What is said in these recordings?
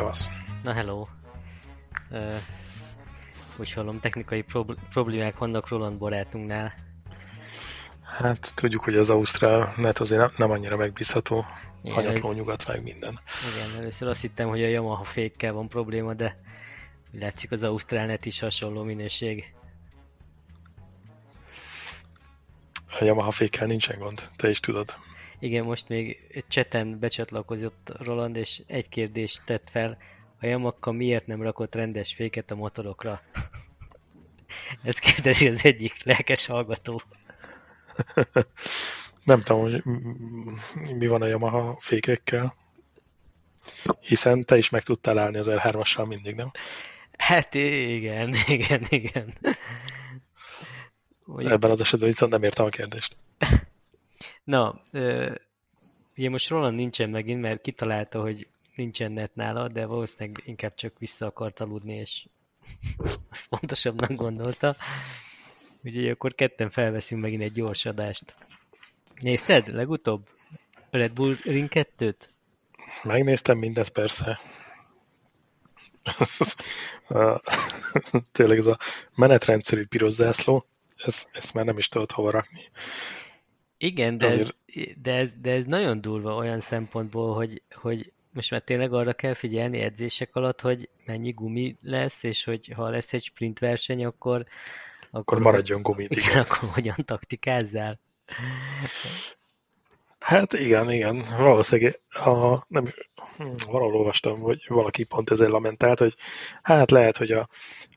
szevasz. Na hello. Uh, úgy hallom, technikai prob- problémák vannak Roland barátunknál. Hát tudjuk, hogy az Ausztrál net azért nem, nem annyira megbízható. Hanyatló nyugat meg minden. Igen, először azt hittem, hogy a Yamaha fékkel van probléma, de látszik az Ausztrál net is hasonló minőség. A Yamaha fékkel nincsen gond, te is tudod. Igen, most még cseten becsatlakozott Roland, és egy kérdést tett fel, a Yamaha miért nem rakott rendes féket a motorokra? Ezt kérdezi az egyik lelkes hallgató. nem tudom, hogy mi van a Yamaha fékekkel, hiszen te is meg tudtál állni az R3-assal mindig, nem? Hát igen, igen, igen. Mondjuk... Ebben az esetben viszont nem értem a kérdést. Na, ugye most Roland nincsen megint, mert kitalálta, hogy nincsen net nála, de valószínűleg inkább csak vissza akart aludni, és azt pontosabbnak gondolta. Úgyhogy akkor ketten felveszünk megint egy gyors adást. Nézted legutóbb? Red Bull Ring 2-t? Megnéztem mindet persze. Tényleg ez a menetrendszerű piros zászló, ez, ezt már nem is tudod hova rakni. Igen, de, ez, de, ez, de ez nagyon durva olyan szempontból, hogy, hogy most már tényleg arra kell figyelni edzések alatt, hogy mennyi gumi lesz, és hogy ha lesz egy sprint verseny, akkor... Akkor, akkor maradjon gumit, igen. Akkor hogyan taktikázzál? Hát igen, igen. Valószínűleg a, nem, valahol olvastam, hogy valaki pont ezzel lamentált, hogy hát lehet, hogy a,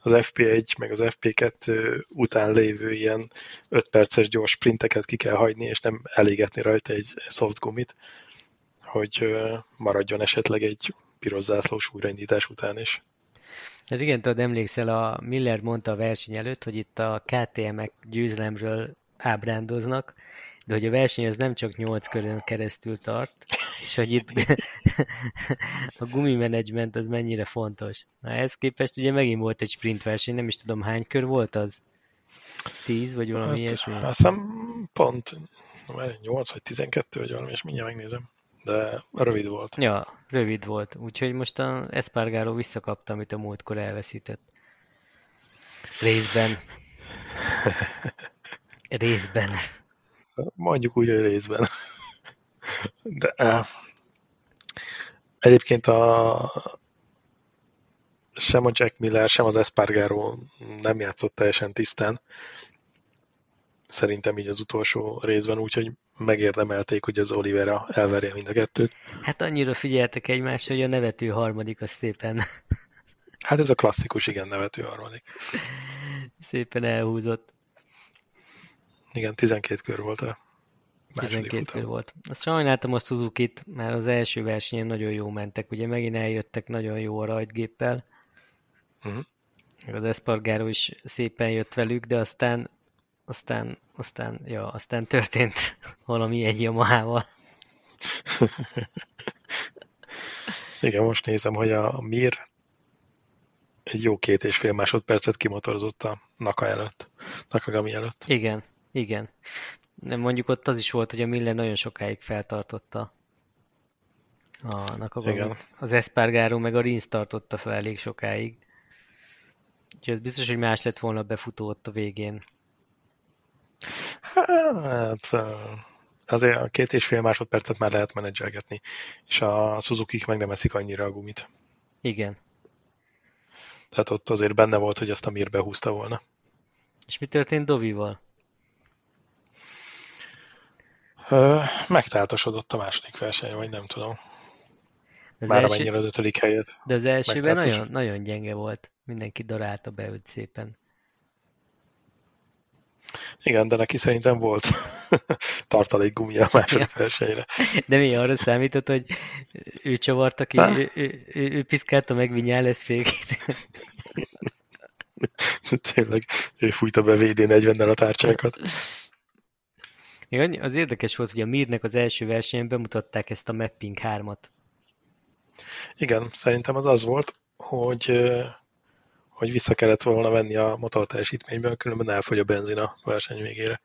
az FP1 meg az FP2 után lévő ilyen 5 perces gyors sprinteket ki kell hagyni, és nem elégetni rajta egy soft gumit, hogy maradjon esetleg egy piros zászlós újraindítás után is. Hát igen, tudod, emlékszel, a Miller mondta a verseny előtt, hogy itt a KTM-ek győzelemről ábrándoznak, de hogy a verseny az nem csak 8 körön keresztül tart, és hogy itt a gumimenedzsment az mennyire fontos. Na ehhez képest ugye megint volt egy sprint verseny, nem is tudom hány kör volt az? 10 vagy valami Ezt, ilyesmi? Azt hiszem pont 8 vagy 12 vagy valami, és mindjárt megnézem. De rövid volt. Ja, rövid volt. Úgyhogy most a Espargaro visszakapta, amit a múltkor elveszített. Részben. Részben. Mondjuk úgy, hogy részben. De uh, egyébként a sem a Jack Miller, sem az Espargaro nem játszott teljesen tisztán. Szerintem így az utolsó részben, úgyhogy megérdemelték, hogy az Olivera elverje mind a kettőt. Hát annyira figyeltek egymásra, hogy a nevető harmadik az szépen... Hát ez a klasszikus, igen, nevető harmadik. Szépen elhúzott. Igen, 12 kör volt a 12 kör volt. Azt sajnáltam a suzuki mert az első versenyen nagyon jó mentek. Ugye megint eljöttek nagyon jó a rajtgéppel. Uh-huh. Az Espargaro is szépen jött velük, de aztán aztán, aztán, ja, aztán történt valami egy Yamaha-val. Igen, most nézem, hogy a Mir egy jó két és fél másodpercet kimotorozott a Naka előtt, Nakagami előtt. Igen, igen. Nem mondjuk ott az is volt, hogy a Miller nagyon sokáig feltartotta a Nakagami. Az Espargaro meg a Rins tartotta fel elég sokáig. Úgyhogy biztos, hogy más lett volna befutó ott a végén. Hát azért a két és fél másodpercet már lehet menedzselgetni, és a suzuki meg nem eszik annyira a gumit. Igen. Tehát ott azért benne volt, hogy azt a Mir behúzta volna. És mi történt Dovival? Megtáltosodott a második verseny, vagy nem tudom. Az Már első... amennyire az ötödik helyet. De az elsőben nagyon, nagyon gyenge volt. Mindenki darálta be őt szépen. Igen, de neki szerintem volt tartalék gumia a második ja. versenyre. De mi arra számított, hogy ő csavarta ki, ő, ő, ő, ő piszkálta meg Vinyales fékét. Tényleg, ő fújta be VD40-nel a tárcsákat. Igen, az érdekes volt, hogy a Mirnek az első versenyen bemutatták ezt a Mapping 3-at. Igen, szerintem az az volt, hogy hogy vissza kellett volna venni a motor teljesítményből, különben elfogy a benzin a verseny végére.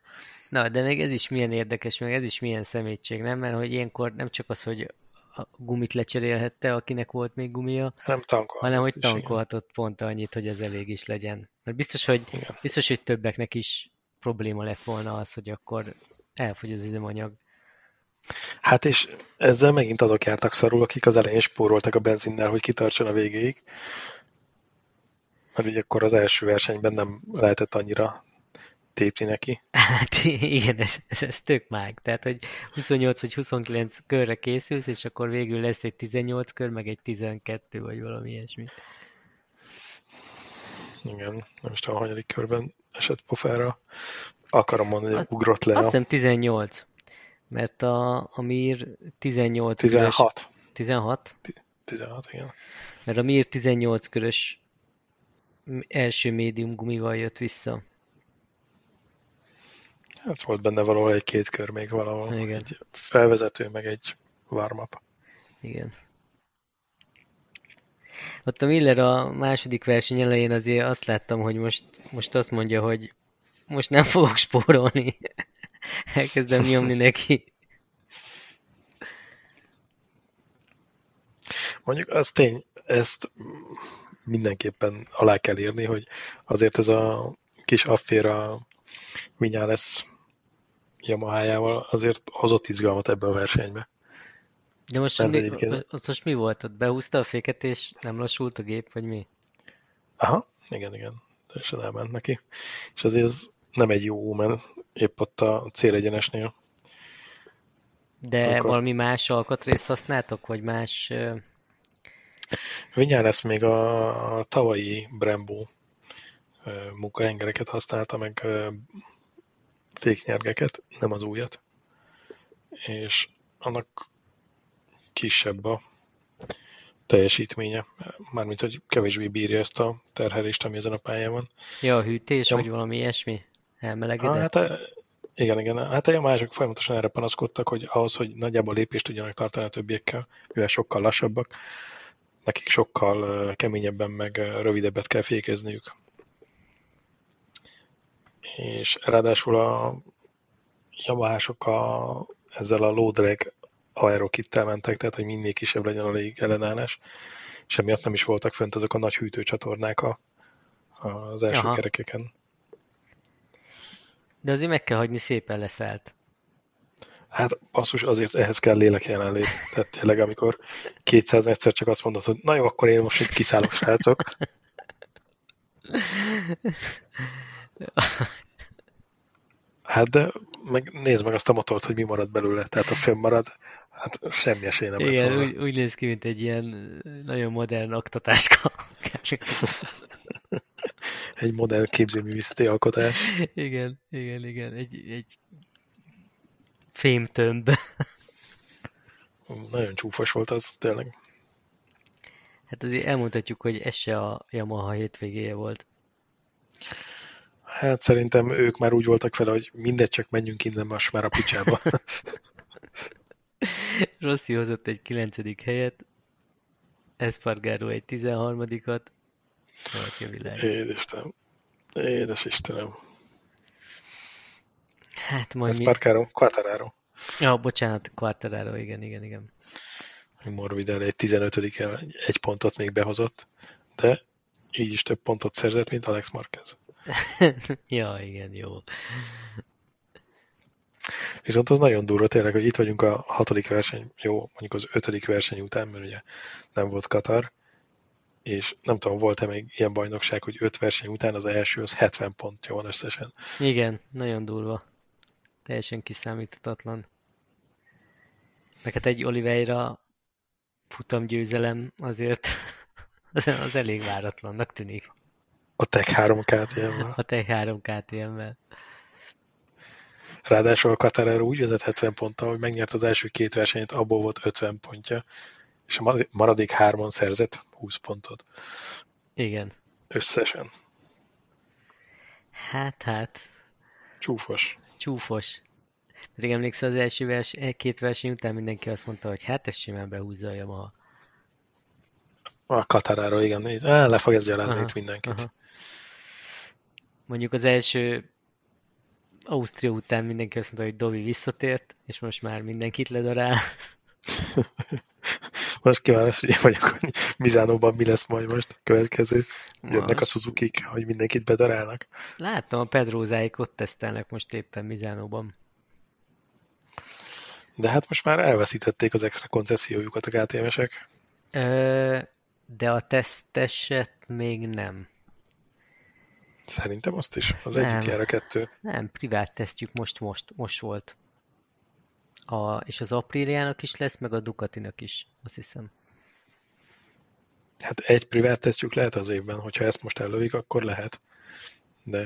Na, de még ez is milyen érdekes, meg ez is milyen szemétség, nem? Mert hogy ilyenkor nem csak az, hogy a gumit lecserélhette, akinek volt még gumia, Nem tankolhatott. hanem hogy is, igen. tankolhatott pont annyit, hogy ez elég is legyen. Mert biztos, hogy, Igen. biztos, hogy többeknek is probléma lett volna az, hogy akkor elfogy az üzemanyag. Hát és ezzel megint azok jártak szarul, akik az elején spóroltak a benzinnel, hogy kitartson a végéig. Mert ugye akkor az első versenyben nem lehetett annyira tépni neki. Hát igen, ez, ez, ez tök mág. Tehát, hogy 28 vagy 29 körre készülsz, és akkor végül lesz egy 18 kör, meg egy 12, vagy valami ilyesmi. Igen, nem is tudom, a hanyadik körben esett pofára. Akarom mondani, hogy ugrott le Azt hiszem 18. Mert a, a Mir 18 körös... 16. 16? 16, igen. Mert a Mir 18 körös első médium gumival jött vissza. Hát volt benne valahol egy-két kör még valahol. Igen. Egy felvezető, meg egy warm-up. Igen. Ott a Miller a második verseny elején azért azt láttam, hogy most, most azt mondja, hogy most nem fogok spórolni. Elkezdem nyomni neki. Mondjuk az tény, ezt mindenképpen alá kell írni, hogy azért ez a kis afféra lesz Yamahájával azért hozott izgalmat ebbe a versenybe. De most, mi, egyébként- ott, ott most mi volt? Ott behúzta a féket, és nem lassult a gép, vagy mi? Aha, igen, igen, teljesen elment neki. És azért ez nem egy jó mert épp ott a célegyenesnél. De Akkor- valami más alkatrészt használtok, vagy más... ö, Vinyá még a, a tavalyi Brembo munkahengereket használta, meg féknyergeket, nem az újat. És annak kisebb a teljesítménye, mármint, hogy kevésbé bírja ezt a terhelést, ami ezen a pályán van. Ja, a hűtés, Ja. vagy valami ilyesmi? Elmelegedett? hát a- igen, igen. Hát a mások folyamatosan erre panaszkodtak, hogy ahhoz, hogy nagyjából lépést tudjanak tartani a többiekkel, mivel sokkal lassabbak, nekik sokkal keményebben, meg rövidebbet kell fékezniük. És ráadásul a Yamahások a, ezzel a low drag aerokittel mentek, tehát hogy minél kisebb legyen a lég ellenállás, és emiatt nem is voltak fönt azok a nagy hűtőcsatornák a, az első Aha. kerekeken. De azért meg kell hagyni, szépen leszállt. Hát basszus, azért ehhez kell lélek jelenlét. Tehát tényleg, amikor 200 egyszer csak azt mondod, hogy na jó, akkor én most itt kiszállok, srácok. Hát de meg nézd meg azt a motort, hogy mi marad belőle. Tehát ha fönnmarad, hát semmi esély nem Igen, úgy, úgy néz ki, mint egy ilyen nagyon modern aktatáska. Egy modern képzőművészeti alkotás. igen, igen, igen. Egy, egy fémtömb. Nagyon csúfos volt az, tényleg. Hát azért elmondhatjuk, hogy ez se a Yamaha hétvégéje volt. Hát szerintem ők már úgy voltak vele, hogy mindegy, csak menjünk innen most már a picsába. Rossi hozott egy 9. helyet, Espargaro egy 13-at, valaki a világ. Édestem. Édes Istenem. Hát majd Ez mi... Parcaro, Quattararo. Ja, bocsánat, Quartararo, igen, igen, igen. Morbidelli egy 15 el egy pontot még behozott, de így is több pontot szerzett, mint Alex Marquez. ja, igen, jó. Viszont az nagyon durva tényleg, hogy itt vagyunk a hatodik verseny, jó, mondjuk az ötödik verseny után, mert ugye nem volt Katar, és nem tudom, volt-e még ilyen bajnokság, hogy öt verseny után az első az 70 pontja van összesen. Igen, nagyon durva. Teljesen kiszámíthatatlan. Meg hát egy Oliveira futamgyőzelem azért az, elég váratlannak tűnik. A Tech 3 KTM-vel. A Tech 3 KTM-vel. Ráadásul a Qatar úgy vezet 70 ponttal, hogy megnyert az első két versenyt, abból volt 50 pontja, és a maradék hárman szerzett 20 pontot Igen. összesen. Hát, hát, Csúfos. csúfos. Pedig emlékszel az első vers, két verseny után mindenki azt mondta, hogy hát ez simán behúzza a Yamaha. A Kataráról, igen. Á, le fog ez gyalázni itt mindenkit. Aha. Mondjuk az első Ausztria után mindenki azt mondta, hogy Dovi visszatért, és most már mindenkit ledarál. most kívános, hogy vagyok, hogy Mizánóban mi lesz majd most a következő. Jönnek a suzuki hogy mindenkit bedarálnak. Láttam, a Pedrózáik ott tesztelnek most éppen Mizánóban. De hát most már elveszítették az extra koncessziójukat a KTM-esek. de a teszteset még nem. Szerintem azt is. Az nem, egyik jár a kettő. Nem, privát tesztjük most, most, most volt. A, és az Apriliának is lesz, meg a Ducatinak is, azt hiszem. Hát egy privát tesztjük lehet az évben, hogyha ezt most ellövik, akkor lehet. De,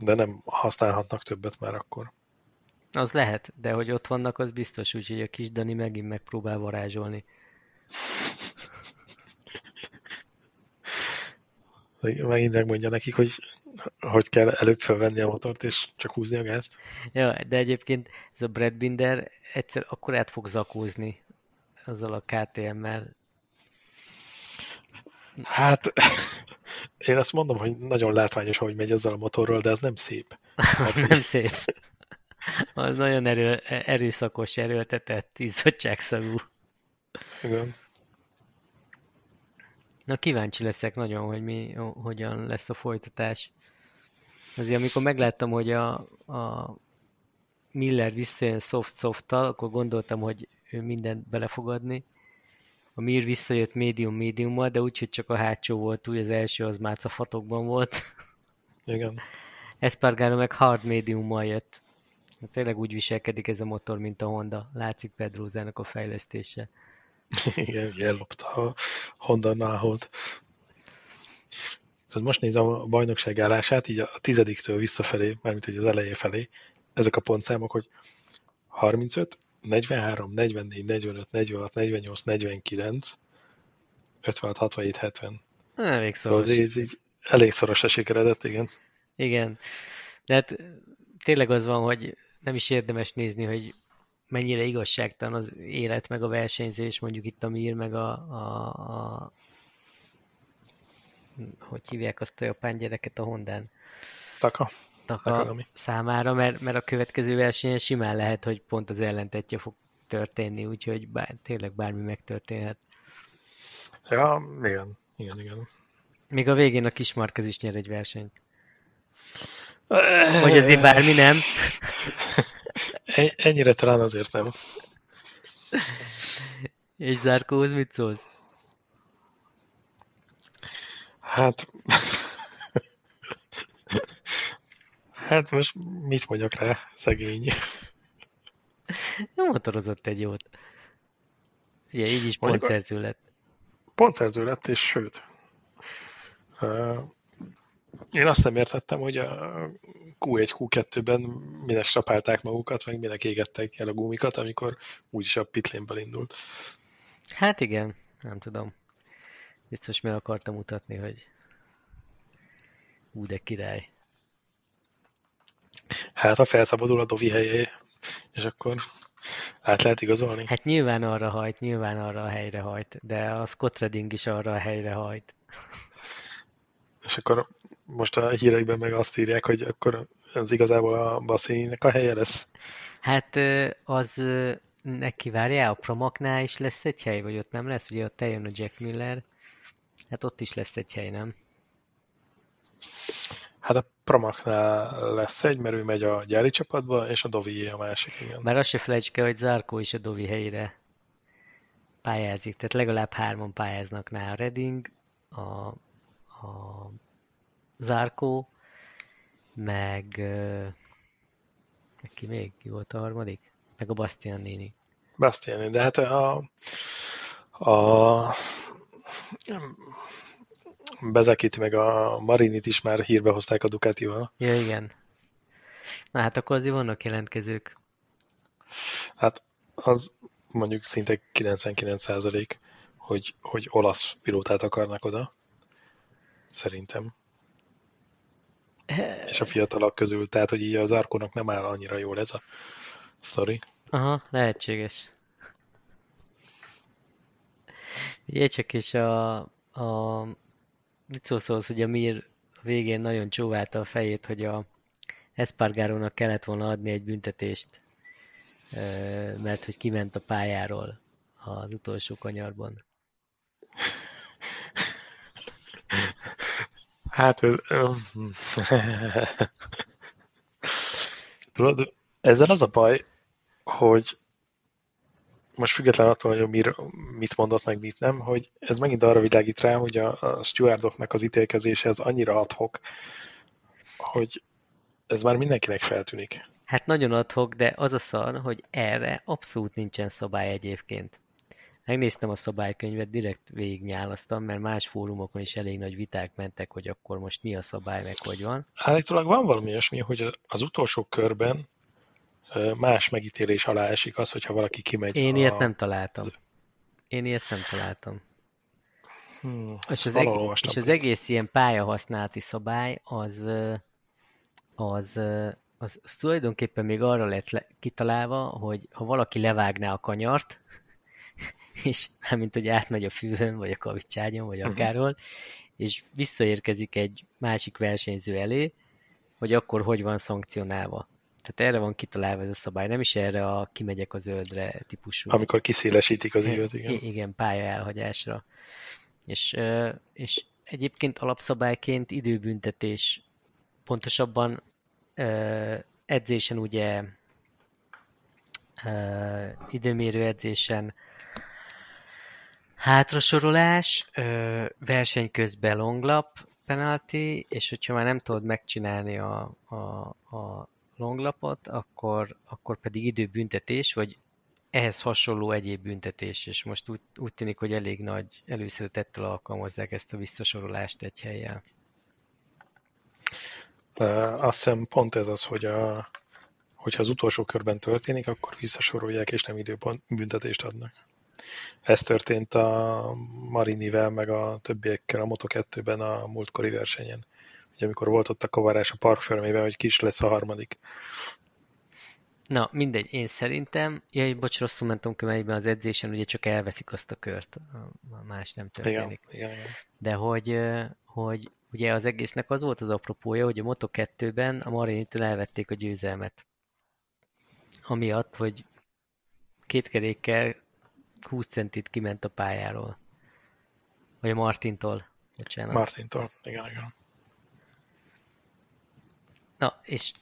de nem használhatnak többet már akkor. Az lehet, de hogy ott vannak, az biztos, úgyhogy a kis Dani megint megpróbál varázsolni. Megint megmondja nekik, hogy hogy kell előbb felvenni a motort, és csak húzni a gázt. Ja, de egyébként ez a Brad Binder egyszer akkor át fog zakózni azzal a KTM-mel. Hát, én azt mondom, hogy nagyon látványos, hogy megy ezzel a motorról, de ez nem szép. Hát, nem szép. Az nagyon erő, erőszakos, erőltetett, izzadságszagú. Igen. Na kíváncsi leszek nagyon, hogy mi, hogyan lesz a folytatás. Azért amikor megláttam, hogy a, a Miller visszajön soft-soft-tal, akkor gondoltam, hogy ő mindent bele fog adni. A Mir visszajött medium-mediummal, de úgyhogy csak a hátsó volt úgy, az első az mácafatokban volt. Igen. Espargaro meg hard mediummal jött. Tényleg úgy viselkedik ez a motor, mint a Honda. Látszik Pedrózának a fejlesztése. Igen, ellopta a Honda náhold. Tehát most nézem a bajnokság állását, így a tizediktől visszafelé, mármint hogy az elejé felé, ezek a pontszámok, hogy 35, 43, 44, 45, 46, 48, 49, 56, 67, 70. Elég szoros. Az így, így elég szoros a sikeredet, igen. Igen. De hát tényleg az van, hogy nem is érdemes nézni, hogy mennyire igazságtalan az élet, meg a versenyzés, mondjuk itt a Mir, meg a, a, a hogy hívják azt a japán gyereket a Hondán? Taka. Taka, Taka számára, mert, mert a következő versenyen simán lehet, hogy pont az ellentetje fog történni, úgyhogy bár, tényleg bármi megtörténhet. Ja, igen, igen, igen. Még a végén a Kismarkez is nyer egy versenyt. Vagy azért bármi nem? Ennyire talán azért nem. És Zárkóhoz mit szólsz? Hát... hát most mit mondjak rá, szegény. Nem motorozott egy jót. Ugye, így is pontszerző lett. Pontszerző lett, és sőt. Én azt nem értettem, hogy a Q1, Q2-ben minek sapálták magukat, meg minek égettek el a gumikat, amikor úgyis a pitlénből indult. Hát igen, nem tudom. Biztos meg akartam mutatni, hogy ú, de király. Hát, ha felszabadul a Dovi helyé, és akkor át lehet igazolni? Hát nyilván arra hajt, nyilván arra a helyre hajt, de a Scott Redding is arra a helyre hajt. És akkor most a hírekben meg azt írják, hogy akkor ez igazából a Bassininek a helye lesz. Hát az neki várjál, a Promaknál is lesz egy hely, vagy ott nem lesz? Ugye ott eljön a Jack Miller, hát ott is lesz egy hely, nem? Hát a Promaknál lesz egy, mert ő megy a gyári csapatba, és a Dovi a másik, igen. Már azt se felejtsük el, hogy Zarko is a Dovi helyére pályázik, tehát legalább hárman pályáznak nála. A Redding, a, a Zarko, meg, meg ki még? Ki volt a harmadik? Meg a Bastianini. Bastianini, de hát a, a Bezekit meg a Marinit is már hírbe hozták a Ducatival. Ja, igen. Na hát akkor azért vannak jelentkezők. Hát az mondjuk szinte 99% hogy, hogy olasz pilótát akarnak oda. Szerintem. És a fiatalok közül, tehát hogy így az Arkónak nem áll annyira jól ez a sztori. Aha, lehetséges. Ugye csak is a, a mit szólsz ahhoz, hogy a Mir végén nagyon csóválta a fejét, hogy a Espargarónak kellett volna adni egy büntetést, mert hogy kiment a pályáról az utolsó kanyarban. Hát, tudod, ezzel az a baj, hogy most független attól, hogy mir, mit mondott meg, mit nem, hogy ez megint arra világít rá, hogy a, a stewardoknak az ítélkezése az annyira adhok, hogy ez már mindenkinek feltűnik. Hát nagyon adhok, de az a szar, hogy erre abszolút nincsen szabály egyébként. Megnéztem a szabálykönyvet, direkt végignyálasztam, mert más fórumokon is elég nagy viták mentek, hogy akkor most mi a szabály, meg hogy van. Állítólag van valami olyasmi, hogy az utolsó körben más megítélés alá esik az, hogyha valaki kimegy. Én a... ilyet nem találtam. Én ilyet nem találtam. Hmm, és, az eg- és az egész ilyen pályahasználati szabály az, az, az, az, tulajdonképpen még arra lett le, kitalálva, hogy ha valaki levágná a kanyart, és mint hogy átmegy a fűhön, vagy a kavicságyon, vagy mhm. akárhol, uh-huh. és visszaérkezik egy másik versenyző elé, hogy akkor hogy van szankcionálva. Tehát erre van kitalálva ez a szabály, nem is erre a kimegyek a zöldre típusú. Amikor kiszélesítik az időt, igen. Igen, pálya elhagyásra. És, és egyébként alapszabályként időbüntetés, pontosabban edzésen ugye időmérő edzésen hátrasorolás, verseny közben longlap, penalty, és hogyha már nem tudod megcsinálni a, a, a longlapot, akkor, akkor pedig időbüntetés, vagy ehhez hasonló egyéb büntetés, és most úgy, úgy tűnik, hogy elég nagy előszeretettel alkalmazzák ezt a visszasorolást egy helyen. Azt hiszem pont ez az, hogy a, hogyha az utolsó körben történik, akkor visszasorolják, és nem időbüntetést adnak. Ez történt a Marinivel, meg a többiekkel a Moto2-ben a múltkori versenyen hogy amikor volt ott a kavarás a parkförmében, hogy kis lesz a harmadik. Na, mindegy, én szerintem, jaj, bocs, rosszul mentem kömelyben az edzésen, ugye csak elveszik azt a kört, más nem történik. Igen, igen, igen. De hogy, hogy ugye az egésznek az volt az apropója, hogy a Moto2-ben a Marinitől elvették a győzelmet. Amiatt, hogy két kerékkel 20 centit kiment a pályáról. Vagy a Martintól. Bocsánat. Martintól, igen, igen. Na, és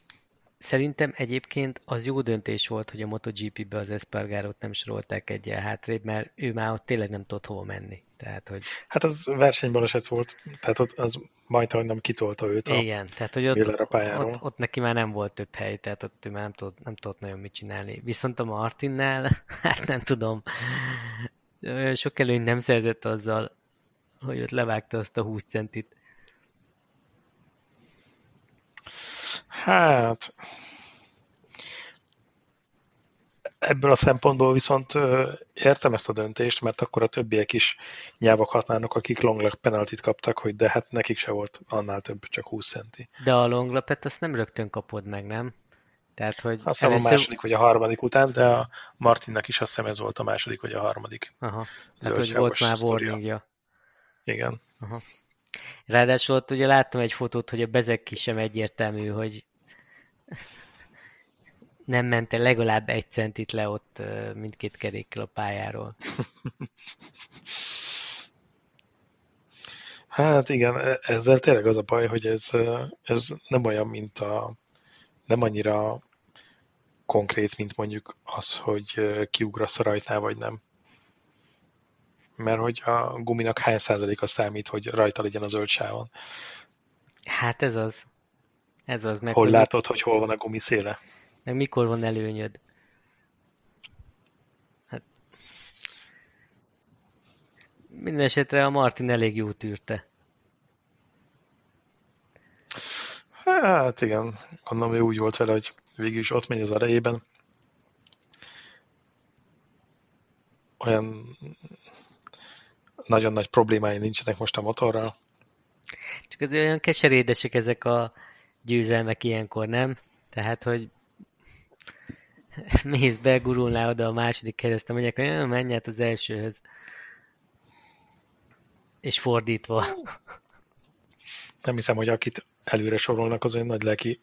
szerintem egyébként az jó döntés volt, hogy a MotoGP-be az Espargarót nem sorolták egyel hátrébb, mert ő már ott tényleg nem tudott hova menni. Tehát, hogy... Hát az versenybaleset volt, tehát ott az majd, hogy nem kitolta őt a Igen, tehát hogy ott, a pályáról. Ott, ott, neki már nem volt több hely, tehát ott ő már nem tudott, nem tudott nagyon mit csinálni. Viszont a Martinnál, hát nem tudom, sok előny nem szerzett azzal, hogy ott levágta azt a 20 centit. Hát, ebből a szempontból viszont értem ezt a döntést, mert akkor a többiek is nyávoghatnának, akik longlap penaltit kaptak, hogy de hát nekik se volt annál több, csak 20 centi. De a longlapet azt nem rögtön kapod meg, nem? Tehát, hogy azt hiszem először... a második vagy a harmadik után, de a Martinnak is azt hiszem ez volt a második vagy a harmadik. Aha, hát hogy volt már warningja. Igen. Aha. Ráadásul ott ugye láttam egy fotót, hogy a bezek is sem egyértelmű, hogy nem ment el legalább egy centit le ott mindkét kerékkel a pályáról. Hát igen, e, ezzel tényleg az a baj, hogy ez, ez nem olyan, mint a nem annyira konkrét, mint mondjuk az, hogy kiugrasz a rajtnál, vagy nem. Mert hogy a guminak hány százaléka számít, hogy rajta legyen az zöld sávon? Hát ez az. Ez az. Meg hol látod, hogy hol van a gumiszéle? Meg mikor van előnyöd? Hát... Mindenesetre a Martin elég jó tűrte. Hát igen, gondolom, hogy úgy volt vele, hogy végül is ott megy az erejében. Olyan nagyon nagy problémái nincsenek most a motorral. Csak az olyan keserédesek ezek a győzelmek ilyenkor, nem? Tehát, hogy mész be, gurulnál oda a második keresztre, megyek, hogy menj át az elsőhöz. És fordítva. Nem hiszem, hogy akit előre sorolnak, az olyan nagy lelki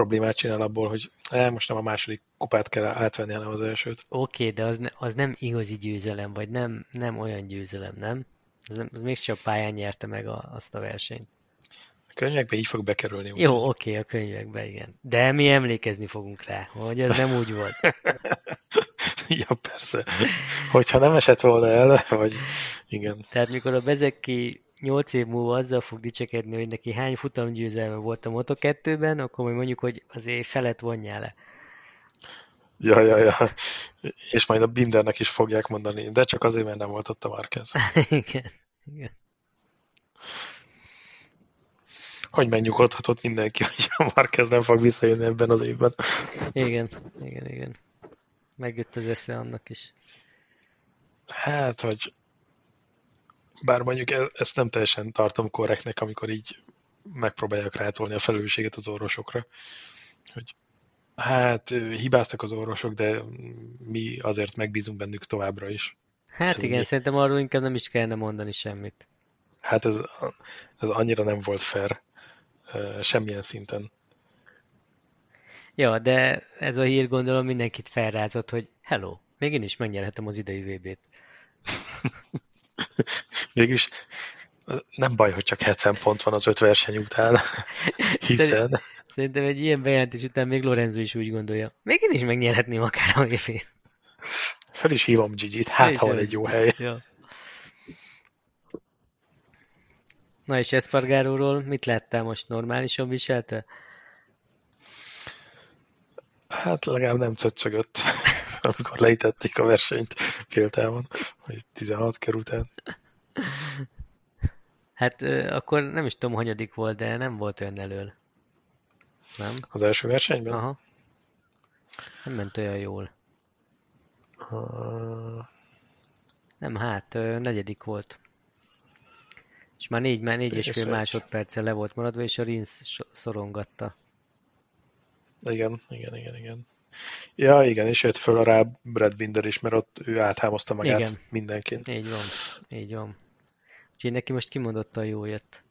problémát csinál abból, hogy eh, most nem a második kupát kell átvenni, hanem az elsőt. Oké, okay, de az, ne, az nem igazi győzelem, vagy nem, nem olyan győzelem, nem? Az, nem, az mégsem a pályán nyerte meg a, azt a versenyt. A könyvekbe így fog bekerülni. Úgy. Jó, oké, okay, a könyvekbe, igen. De mi emlékezni fogunk rá, hogy ez nem úgy volt. ja, persze. Hogyha nem esett volna el, vagy igen. Tehát mikor a Bezeki 8 év múlva azzal fog dicsekedni, hogy neki hány futamgyőzelme volt a Moto2-ben, akkor majd mondjuk, hogy azért felet vonjál le. Ja, ja, ja. És majd a Bindernek is fogják mondani, de csak azért, mert nem volt ott a Márquez. igen, igen. Hogy megnyugodhatott mindenki, hogy a Márquez nem fog visszajönni ebben az évben. igen, igen, igen. Megjött az esze annak is. Hát, hogy bár mondjuk e- ezt nem teljesen tartom korrektnek, amikor így megpróbálják rátolni a felelősséget az orvosokra, hogy hát hibáztak az orvosok, de mi azért megbízunk bennük továbbra is. Hát ez igen, mi? szerintem arról inkább nem is kellene mondani semmit. Hát ez, ez annyira nem volt fair semmilyen szinten. Ja, de ez a hír gondolom mindenkit felrázott, hogy hello, még én is megnyerhetem az idei VB-t. Mégis nem baj, hogy csak 70 pont van az öt verseny után, hiszen... Szerintem egy ilyen bejelentés után még Lorenzo is úgy gondolja. Még én is megnyerhetném akár a vp Fel is hívom Gigi-t, hát ha van egy jó hely. Ja. Na és Espargaróról mit láttál most? Normálisan viselte? Hát legalább nem cöccögött, amikor leítették a versenyt féltávon, hogy 16 kör után. Hát akkor nem is tudom, hanyadik volt, de nem volt olyan elől. Nem? Az első versenyben? Aha. Nem ment olyan jól. Uh... Nem, hát negyedik volt. És már négy, már négy és fél másodperccel le volt maradva, és a Rins szorongatta. Igen, igen, igen, igen. Ja, igen, és jött föl a rá Brad Binder is, mert ott ő áthámozta magát igen. mindenként. Így van, így van. Úgyhogy neki most kimondottan jó jött.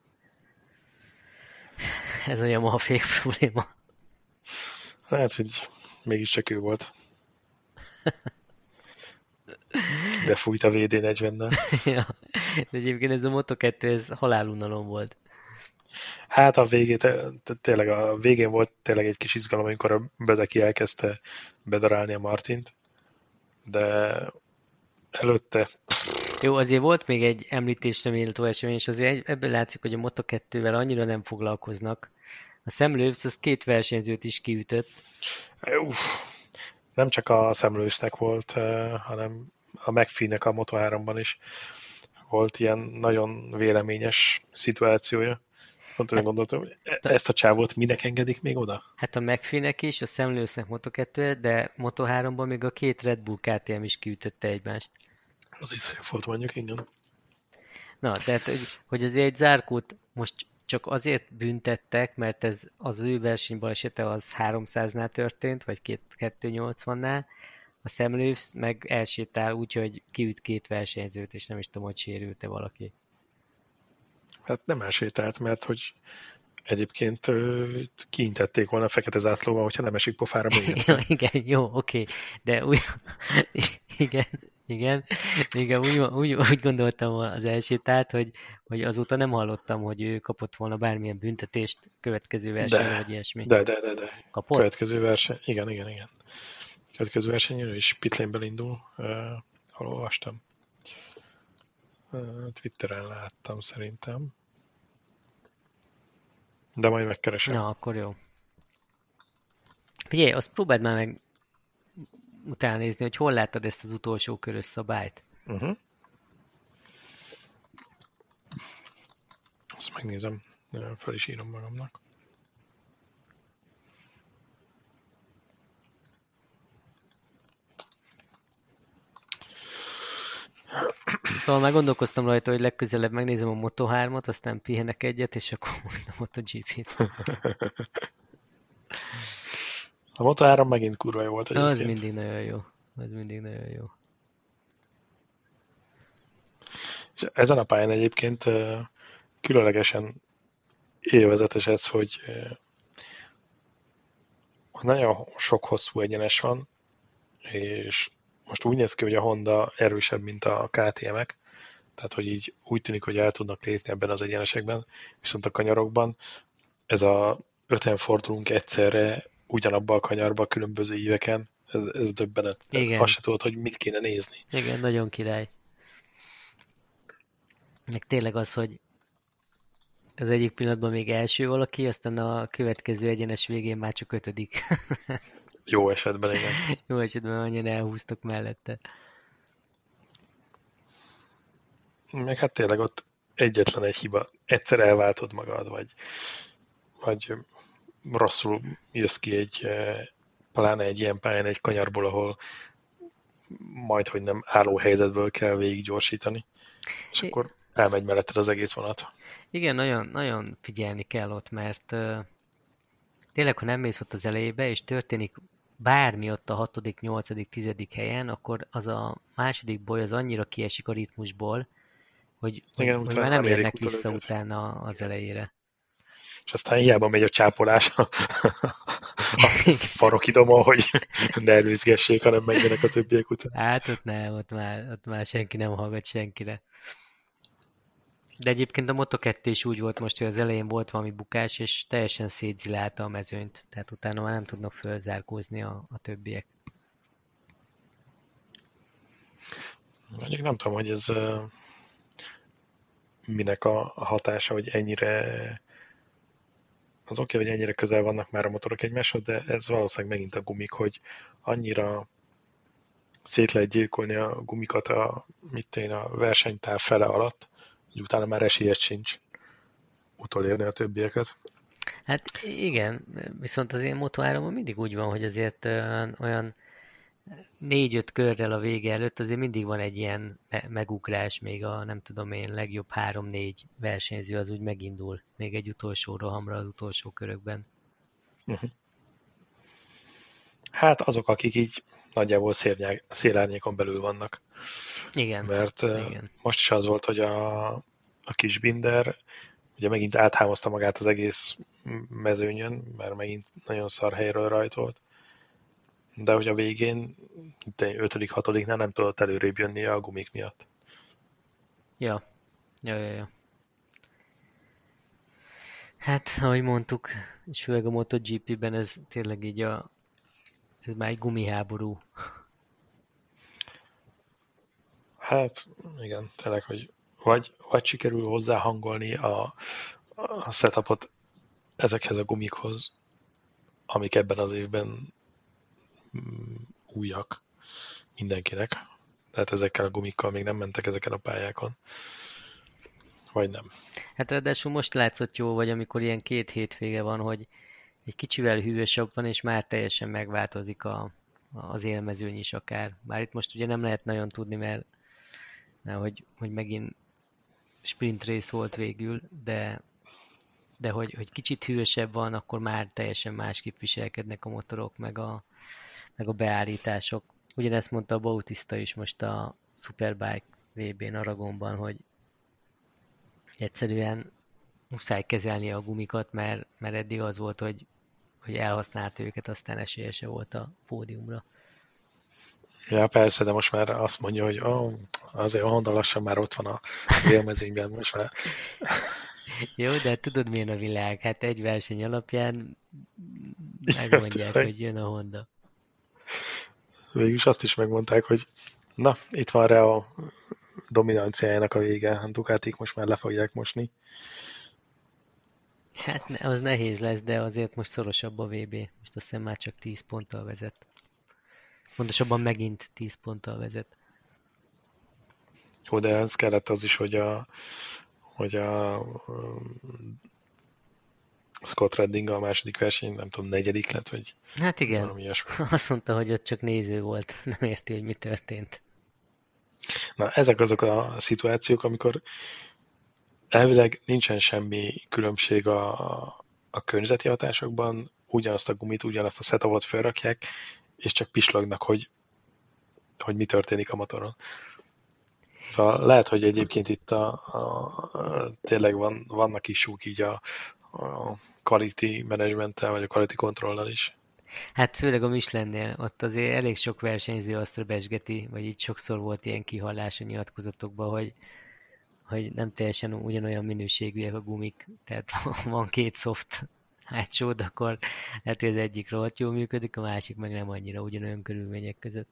Ez olyan a fék probléma. Lehet, hogy mégiscsak ő volt. Befújt a VD40-nel. ja, de egyébként ez a Moto2, ez halálunalom volt. Hát a végét, tényleg a végén volt tényleg egy kis izgalom, amikor a Bezeki elkezdte bedarálni a Martint, de előtte... Jó, azért volt még egy említésre méltó esemény, és azért ebből látszik, hogy a Moto2-vel annyira nem foglalkoznak. A szemlővsz az két versenyzőt is kiütött. Uff, nem csak a szemlősznek volt, hanem a McPhee-nek a Moto3-ban is volt ilyen nagyon véleményes szituációja. Pont olyan gondoltam, hogy e- ezt a csávót minek engedik még oda? Hát a McPhee-nek is, a szemlősznek Moto 2 de Moto 3-ban még a két Red Bull KTM is kiütötte egymást. Az is szép volt mondjuk, igen. Na, tehát, hogy, hogy azért egy zárkót most csak azért büntettek, mert ez az ő versenybaleséte az 300-nál történt, vagy 280-nál, a szemlősz meg elsétál úgy, hogy kiüt két versenyzőt, és nem is tudom, hogy sérült-e valaki. Hát nem elsétált, mert hogy egyébként kiintették volna a fekete zászlóval, hogyha nem esik pofára még ja, Igen, jó, oké, de úgy, igen, igen, igen úgy, úgy, úgy gondoltam az elsétált, hogy, hogy azóta nem hallottam, hogy ő kapott volna bármilyen büntetést következő versenyre, vagy ilyesmi. De, de, de, de. Kapott? Következő verseny, igen, igen, igen. Következő versenyen is pitlane indul, uh, olvastam. Uh, Twitteren láttam szerintem. De majd megkeresem. Na, akkor jó. Figyelj, azt próbáld már meg utána nézni, hogy hol láttad ezt az utolsó körös szabályt. Uh-huh. Azt megnézem, fel is írom magamnak. Szóval már gondolkoztam rajta, hogy legközelebb megnézem a Moto3-ot, aztán pihenek egyet, és akkor mondom a MotoGP-t. A Moto3 megint kurva jó volt egyébként. Az mindig nagyon jó. Az mindig nagyon jó. És ezen a pályán egyébként különlegesen élvezetes ez, hogy nagyon sok hosszú egyenes van, és most úgy néz ki, hogy a Honda erősebb, mint a KTM-ek, tehát hogy így úgy tűnik, hogy el tudnak lépni ebben az egyenesekben, viszont a kanyarokban ez a öten fordulunk egyszerre ugyanabba a kanyarba a különböző éveken, ez, ez döbbenet. Igen. Azt se tudod, hogy mit kéne nézni. Igen, nagyon király. Meg tényleg az, hogy az egyik pillanatban még első valaki, aztán a következő egyenes végén már csak ötödik. Jó esetben, igen. Jó esetben annyian elhúztak mellette. Meg hát tényleg ott egyetlen egy hiba. Egyszer elváltod magad, vagy, vagy rosszul jössz ki egy, eh, pláne egy ilyen pályán, egy kanyarból, ahol majd, hogy nem álló helyzetből kell végig gyorsítani, és akkor elmegy melletted az egész vonat. Igen, nagyon, nagyon figyelni kell ott, mert uh, tényleg, ha nem mész ott az elejébe, és történik bármi ott a hatodik, nyolcadik, tizedik helyen, akkor az a második boly az annyira kiesik a ritmusból, hogy, Igen, hogy már nem érnek vissza utána az elejére. És aztán hiába megy a csápolás a, a farokidomon, hogy ne előzgessék, hanem menjenek a többiek után. Hát ott nem, ott már, ott már senki nem hallgat senkire. De egyébként a Moto2 is úgy volt most, hogy az elején volt valami bukás, és teljesen szétzilálta a mezőnyt, tehát utána már nem tudnak fölzárkózni a, a többiek. Mondjuk nem tudom, hogy ez minek a hatása, hogy ennyire az oké, hogy ennyire közel vannak már a motorok egymáshoz, de ez valószínűleg megint a gumik, hogy annyira szét lehet gyilkolni a gumikat a, mit én, a versenytár fele alatt, hogy utána már esélyed sincs utolérni a többieket. Hát igen, viszont az én motoáramon mindig úgy van, hogy azért olyan négy-öt körrel a vége előtt azért mindig van egy ilyen megugrás, még a nem tudom én legjobb három-négy versenyző az úgy megindul, még egy utolsó rohamra az utolsó körökben. Hát azok, akik így nagyjából szélárnyékon belül vannak. Igen. Mert igen. most is az volt, hogy a, a kis Binder ugye megint áthámozta magát az egész mezőnyön, mert megint nagyon szar helyről rajtolt. De hogy a végén, ötödik, hatodiknál nem tudott előrébb jönni a gumik miatt. Ja, ja, ja, ja. Hát, ahogy mondtuk, és főleg a MotoGP-ben ez tényleg így a ez már egy gumiháború. Hát, igen, tényleg, hogy vagy, vagy sikerül hozzáhangolni a, a setupot ezekhez a gumikhoz, amik ebben az évben újak mindenkinek. Tehát ezekkel a gumikkal még nem mentek ezeken a pályákon. Vagy nem. Hát ráadásul most látszott jó, vagy amikor ilyen két hétvége van, hogy egy kicsivel hűvösebb van, és már teljesen megváltozik a, az élmezőny is akár. Bár itt most ugye nem lehet nagyon tudni, mert, mert hogy, hogy megint sprint rész volt végül, de, de hogy, hogy kicsit hűvösebb van, akkor már teljesen másképp viselkednek a motorok, meg a, meg a beállítások. Ugyanezt mondta a Bautista is most a Superbike VB-n Aragonban, hogy egyszerűen muszáj kezelni a gumikat, mert, mert eddig az volt, hogy, hogy elhasználta őket, aztán esélye se volt a pódiumra. Ja, persze, de most már azt mondja, hogy oh, azért a Honda lassan már ott van a élmezőnyben, most már. Jó, de tudod milyen a világ? Hát egy verseny alapján megmondják, hogy jön a Honda. Végülis azt is megmondták, hogy na, itt van rá a dominanciájának a vége, a Ducatik most már le fogják mosni. Hát az nehéz lesz, de azért most szorosabb a VB. Most azt hiszem már csak 10 ponttal vezet. Pontosabban megint 10 ponttal vezet. Jó, de ez kellett az is, hogy a, hogy a um, Scott Redding a második verseny, nem tudom, negyedik lett, vagy Hát igen, azt mondta, hogy ott csak néző volt, nem érti, hogy mi történt. Na, ezek azok a szituációk, amikor elvileg nincsen semmi különbség a, a környezeti hatásokban, ugyanazt a gumit, ugyanazt a setupot felrakják, és csak pislognak, hogy, hogy mi történik a motoron. Szóval lehet, hogy egyébként itt a, a, a tényleg van, vannak is súk így a, a quality managementtel, vagy a quality controllal is. Hát főleg a Michelinnél, ott azért elég sok versenyző azt besgeti, vagy így sokszor volt ilyen kihallás a nyilatkozatokban, hogy, hogy nem teljesen ugyanolyan minőségűek a gumik, tehát van két soft hátsód, akkor lehet, hogy az egyik rohadt jól működik, a másik meg nem annyira ugyanolyan körülmények között.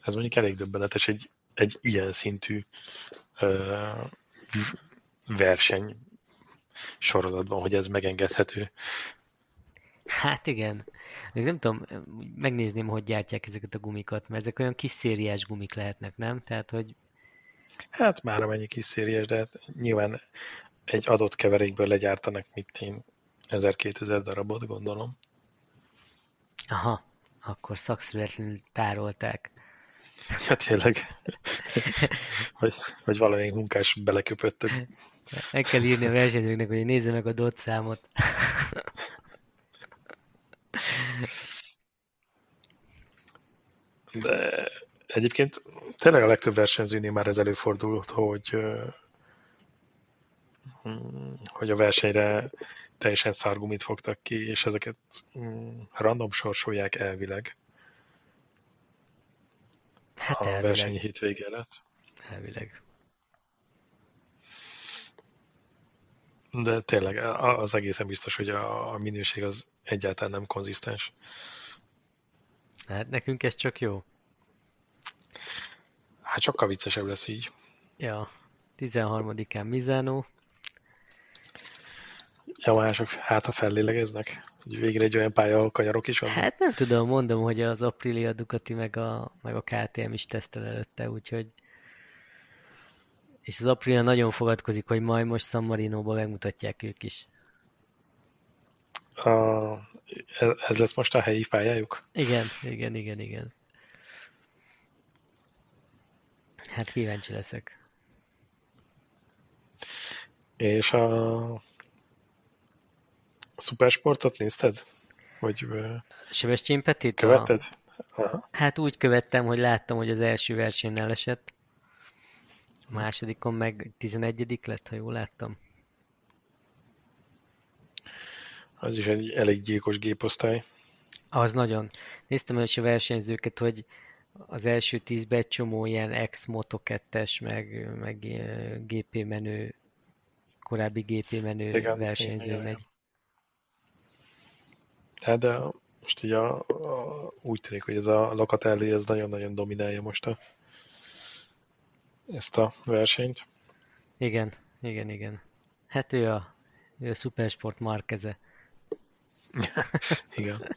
Ez mondjuk elég döbbenetes egy, egy ilyen szintű ö, verseny sorozatban, hogy ez megengedhető. Hát igen. Még nem tudom, megnézném, hogy gyártják ezeket a gumikat, mert ezek olyan kis szériás gumik lehetnek, nem? Tehát, hogy... Hát már amennyi kis szériás, de hát nyilván egy adott keverékből legyártanak mit én 1000-2000 darabot, gondolom. Aha, akkor szakszerűetlenül tárolták. Ja, tényleg. vagy, vagy valamelyik munkás beleköpöttök. Meg kell írni a versenyzőknek, hogy nézze meg a dot számot. De egyébként tényleg a legtöbb versenyzőnél már ez előfordult, hogy hogy a versenyre teljesen szárgumit fogtak ki, és ezeket random sorsolják elvileg. Hát a elvileg. verseny hétvége lett. Elvileg. De tényleg az egészen biztos, hogy a minőség az egyáltalán nem konzisztens. Hát nekünk ez csak jó. Hát sokkal viccesebb lesz így. Ja, 13-án Mizano. Yamahások hát a fellélegeznek? Hogy végre egy olyan pálya, ahol kanyarok is vannak? Hát nem tudom, mondom, hogy az Aprilia Ducati meg a, meg a KTM is tesztel előtte, úgyhogy és az Aprilia nagyon fogadkozik, hogy majd most San Marino-ba megmutatják ők is. A, ez lesz most a helyi pályájuk? Igen, igen, igen, igen. Hát kíváncsi leszek. És a Szupersportot nézted? Vagy Sebestyén Petit? Követted? Aha. Hát úgy követtem, hogy láttam, hogy az első versenyen elesett. A másodikon meg 11 lett, ha jól láttam. Az is egy elég gyilkos géposztály. Az nagyon. Néztem is a versenyzőket, hogy az első tízbe egy csomó ilyen ex-Moto 2-es, meg, meg GP menő, korábbi GP menő igen, versenyző igen, megy. Hát de most így a, a, úgy tűnik, hogy ez a Locatelli ez nagyon-nagyon dominálja most a, ezt a versenyt. Igen, igen, igen. Hát ő a, ő a Supersport Markeze. igen.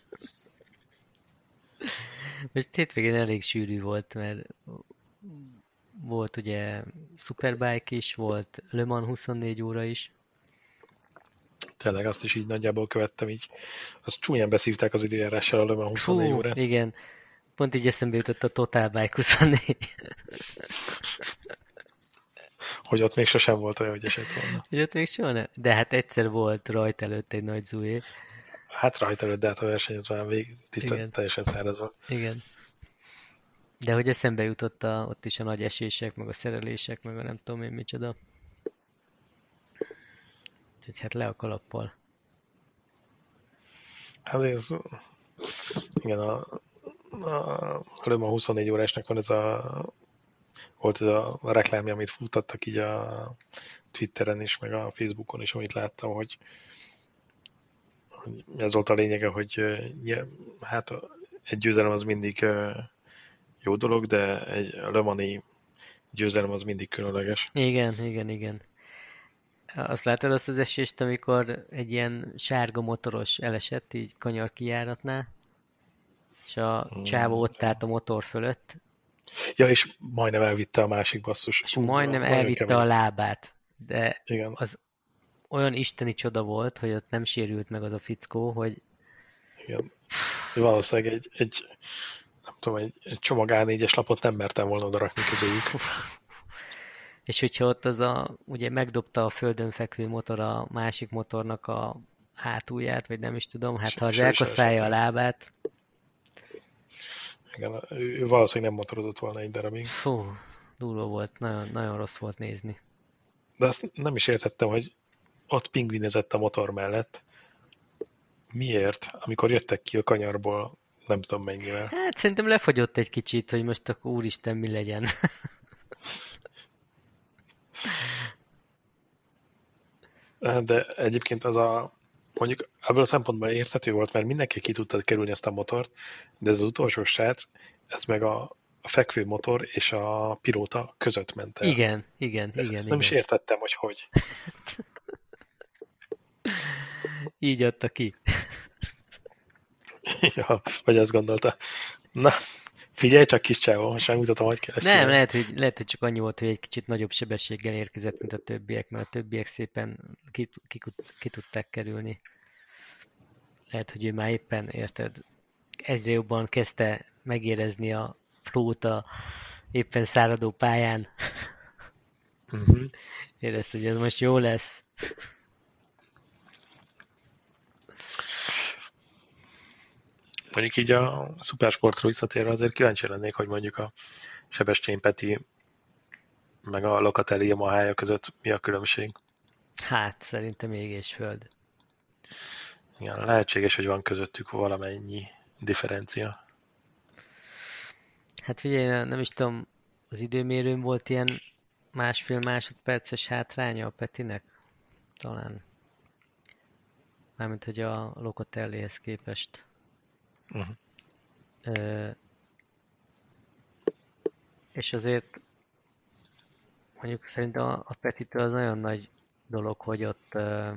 Most hétvégén elég sűrű volt, mert volt ugye Superbike is, volt Le Mans 24 óra is. Tényleg azt is így nagyjából követtem, így azt csúnyán beszívták az időjárással a Le Mans 24 Fú, órát. igen. Pont így eszembe jutott a Total Bike 24. hogy ott még sosem volt olyan, hogy esett volna. Hogy ott még soha nem. De hát egyszer volt rajta előtt egy nagy zújé. Hát rajta előtt, de hát a verseny az már vég, tisztán, teljesen száraz volt. Igen. De hogy eszembe jutott a, ott is a nagy esések, meg a szerelések, meg a nem tudom én micsoda. Úgyhogy hát le a kalappal. Hát ez, igen, a, a, a 24 órásnak van ez a volt ez a reklámja, amit futattak így a Twitteren is, meg a Facebookon is, amit láttam, hogy, hogy ez volt a lényege, hogy ja, hát egy győzelem az mindig jó dolog, de egy lemani győzelem az mindig különleges. Igen, igen, igen. Azt látod azt az esést, amikor egy ilyen sárga motoros elesett így kanyar kijáratnál, és a hmm. csávó ott állt a motor fölött. Ja, és majdnem elvitte a másik basszus. És majdnem elvitte a lábát, de Igen. az olyan isteni csoda volt, hogy ott nem sérült meg az a fickó, hogy... Igen. Valószínűleg egy, egy nem tudom, egy, egy csomag A4-es lapot nem mertem volna odarakni közéjük. És hogyha ott az a, ugye megdobta a földön fekvő motor a másik motornak a hátulját, vagy nem is tudom, hát ha az elkoszálja a lábát... Igen, ő, ő valószínűleg nem motorozott volna egy darabig. Fú, durva volt, nagyon, nagyon rossz volt nézni. De azt nem is értettem, hogy ott pingvinezett a motor mellett. Miért? Amikor jöttek ki a kanyarból, nem tudom mennyivel. Hát szerintem lefagyott egy kicsit, hogy most akkor úristen mi legyen. De egyébként az a, mondjuk ebből a szempontból érthető volt, mert mindenki ki tudta kerülni ezt a motort, de ez az utolsó srác, ez meg a, a fekvő motor és a pilóta között ment el. Igen, igen, ezt, igen. Ezt nem igen. is értettem, hogy hogy. Így adta ki. ja, vagy azt gondolta. Na, figyelj csak kis csávó, most megmutatom, hogy kell Nem, lehet hogy, lehet, hogy csak annyi volt, hogy egy kicsit nagyobb sebességgel érkezett, mint a többiek, mert a többiek szépen ki, ki, ki tudták kerülni. Lehet, hogy ő már éppen, érted, egyre jobban kezdte megérezni a flót a éppen száradó pályán. Uh-huh. Érezte, hogy ez most jó lesz. Mondjuk így a szupersportra visszatérve azért kíváncsi lennék, hogy mondjuk a Sebestyén Peti meg a Locatelli Yamahája között mi a különbség. Hát, szerintem ég és föld. Igen, lehetséges, hogy van közöttük valamennyi differencia. Hát figyelj, nem is tudom, az időmérőn volt ilyen másfél másodperces hátránya a Petinek? Talán. Mármint, hogy a Locatellihez képest. Uh-huh. És azért mondjuk szerintem a, a Petitől az nagyon nagy dolog, hogy ott ö,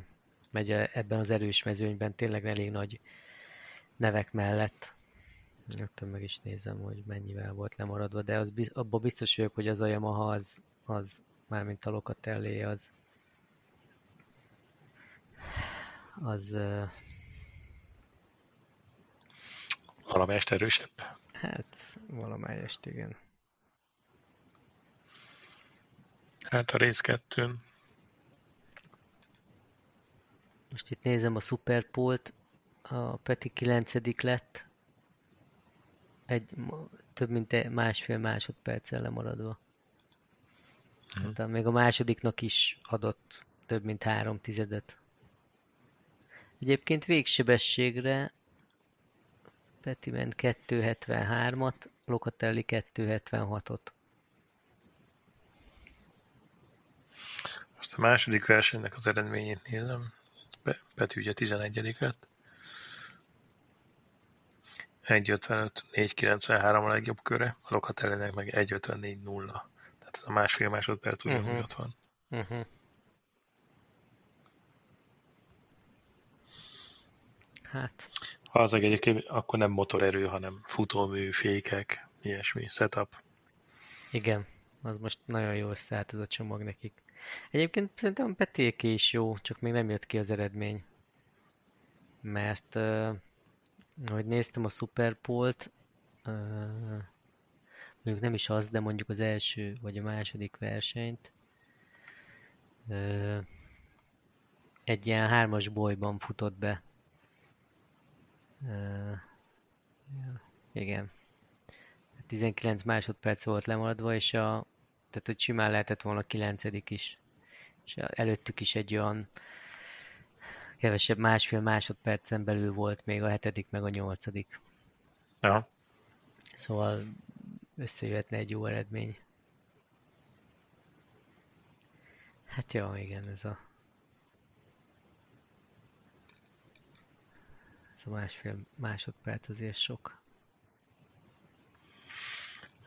megy ebben az erős mezőnyben tényleg elég nagy nevek mellett. Rögtön meg is nézem, hogy mennyivel volt lemaradva, de az, abban biztos vagyok, hogy az a Yamaha az, az mármint a Locatelli az az uh, valamelyest erősebb. Hát, valamelyest, igen. Hát a rész kettőn. Most itt nézem a Superpolt, a Peti 9 lett, egy több mint másfél másodperccel lemaradva. Hmm. Hát, még a másodiknak is adott több mint három tizedet. Egyébként végsebességre Peti ment 273-at, Locatelli 276-ot. Most a második versenynek az eredményét nézem. Peti ugye 11 lett. 1.55, 4.93 a legjobb köre, a Locatellinek meg 1.54.0. Tehát ez a másfél másodperc ugyanúgy uh-huh. ott van. Uh-huh. Hát. Az egyébként akkor nem motorerő, hanem futómű, fékek, ilyesmi, setup. Igen, az most nagyon jó összeállt ez a csomag nekik. Egyébként szerintem Petéké is jó, csak még nem jött ki az eredmény. Mert uh, ahogy néztem a Superpolt, uh, mondjuk nem is az, de mondjuk az első vagy a második versenyt, uh, egy ilyen hármas bolyban futott be. Igen. 19 másodperc volt lemaradva, és a, tehát hogy simán lehetett volna a kilencedik is. És előttük is egy olyan kevesebb másfél másodpercen belül volt még a hetedik, meg a nyolcadik. Ja. Szóval összejöhetne egy jó eredmény. Hát jó, igen, ez a ez a másfél másodperc azért sok.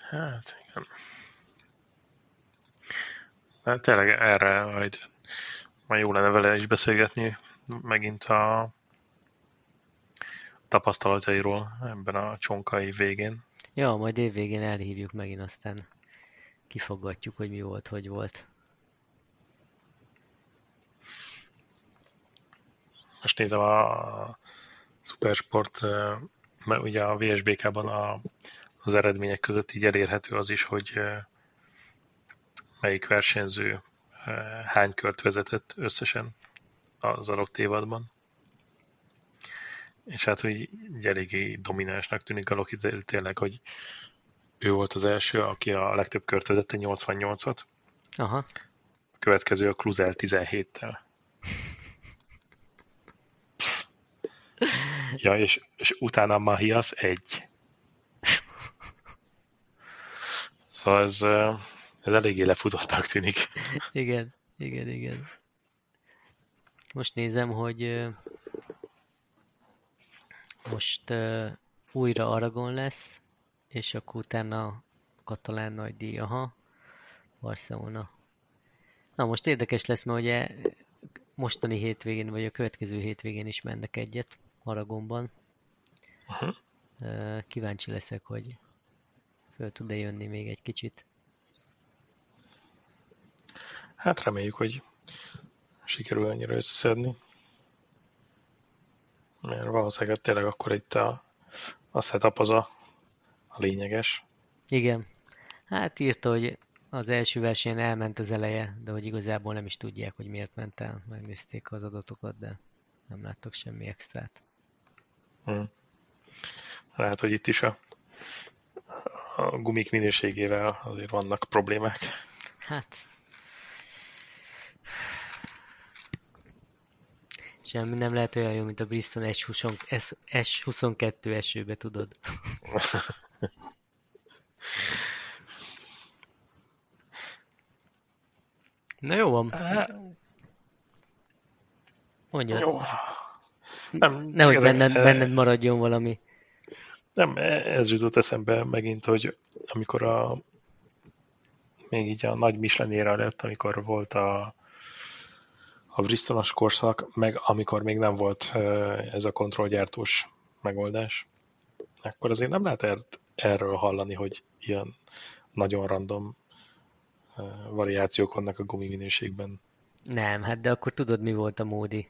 Hát, igen. Hát tényleg erre majd, majd jó lenne vele is beszélgetni megint a tapasztalatairól ebben a csonkai végén. Ja, majd év végén elhívjuk megint, aztán kifogatjuk, hogy mi volt, hogy volt. Most nézem a Supersport, ugye a VSBK-ban a, az eredmények között így elérhető az is, hogy melyik versenyző hány kört vezetett összesen az adott évadban. És hát, hogy így eléggé dominánsnak tűnik a Loki tényleg, hogy ő volt az első, aki a legtöbb kört vezette, 88-at. Aha. A következő a Cluzel 17-tel. Ja, és, és utána Mahias egy. Szóval ez, ez eléggé lefutottnak tűnik. Igen, igen, igen. Most nézem, hogy most uh, újra Aragon lesz, és akkor utána katalán nagy díj, aha, Barcelona. Na most érdekes lesz, mert ugye mostani hétvégén, vagy a következő hétvégén is mennek egyet Aragonban. Uh-huh. Kíváncsi leszek, hogy föl tud-e jönni még egy kicsit. Hát reméljük, hogy sikerül annyira összeszedni. Mert valószínűleg tényleg akkor itt a, a setup az a, a lényeges. Igen. Hát írta, hogy az első versenyen elment az eleje, de hogy igazából nem is tudják, hogy miért ment el. Megnézték az adatokat, de nem láttok semmi extrát. Hmm. Lehet, hogy itt is a, a gumik minőségével azért vannak problémák. Hát Semmi nem lehet olyan jó, mint a Bristol S20, S22 esőbe, tudod. Na jó van. Mondja. Jó. Nem, Nehogy benned, benned maradjon valami. Nem, ez jutott eszembe megint, hogy amikor a még így a nagy Michelin lett, amikor volt a a Bristolos korszak, meg amikor még nem volt ez a kontrollgyártós megoldás, akkor azért nem lehet erről hallani, hogy ilyen nagyon random variációk vannak a gumi minőségben. Nem, hát de akkor tudod, mi volt a módi.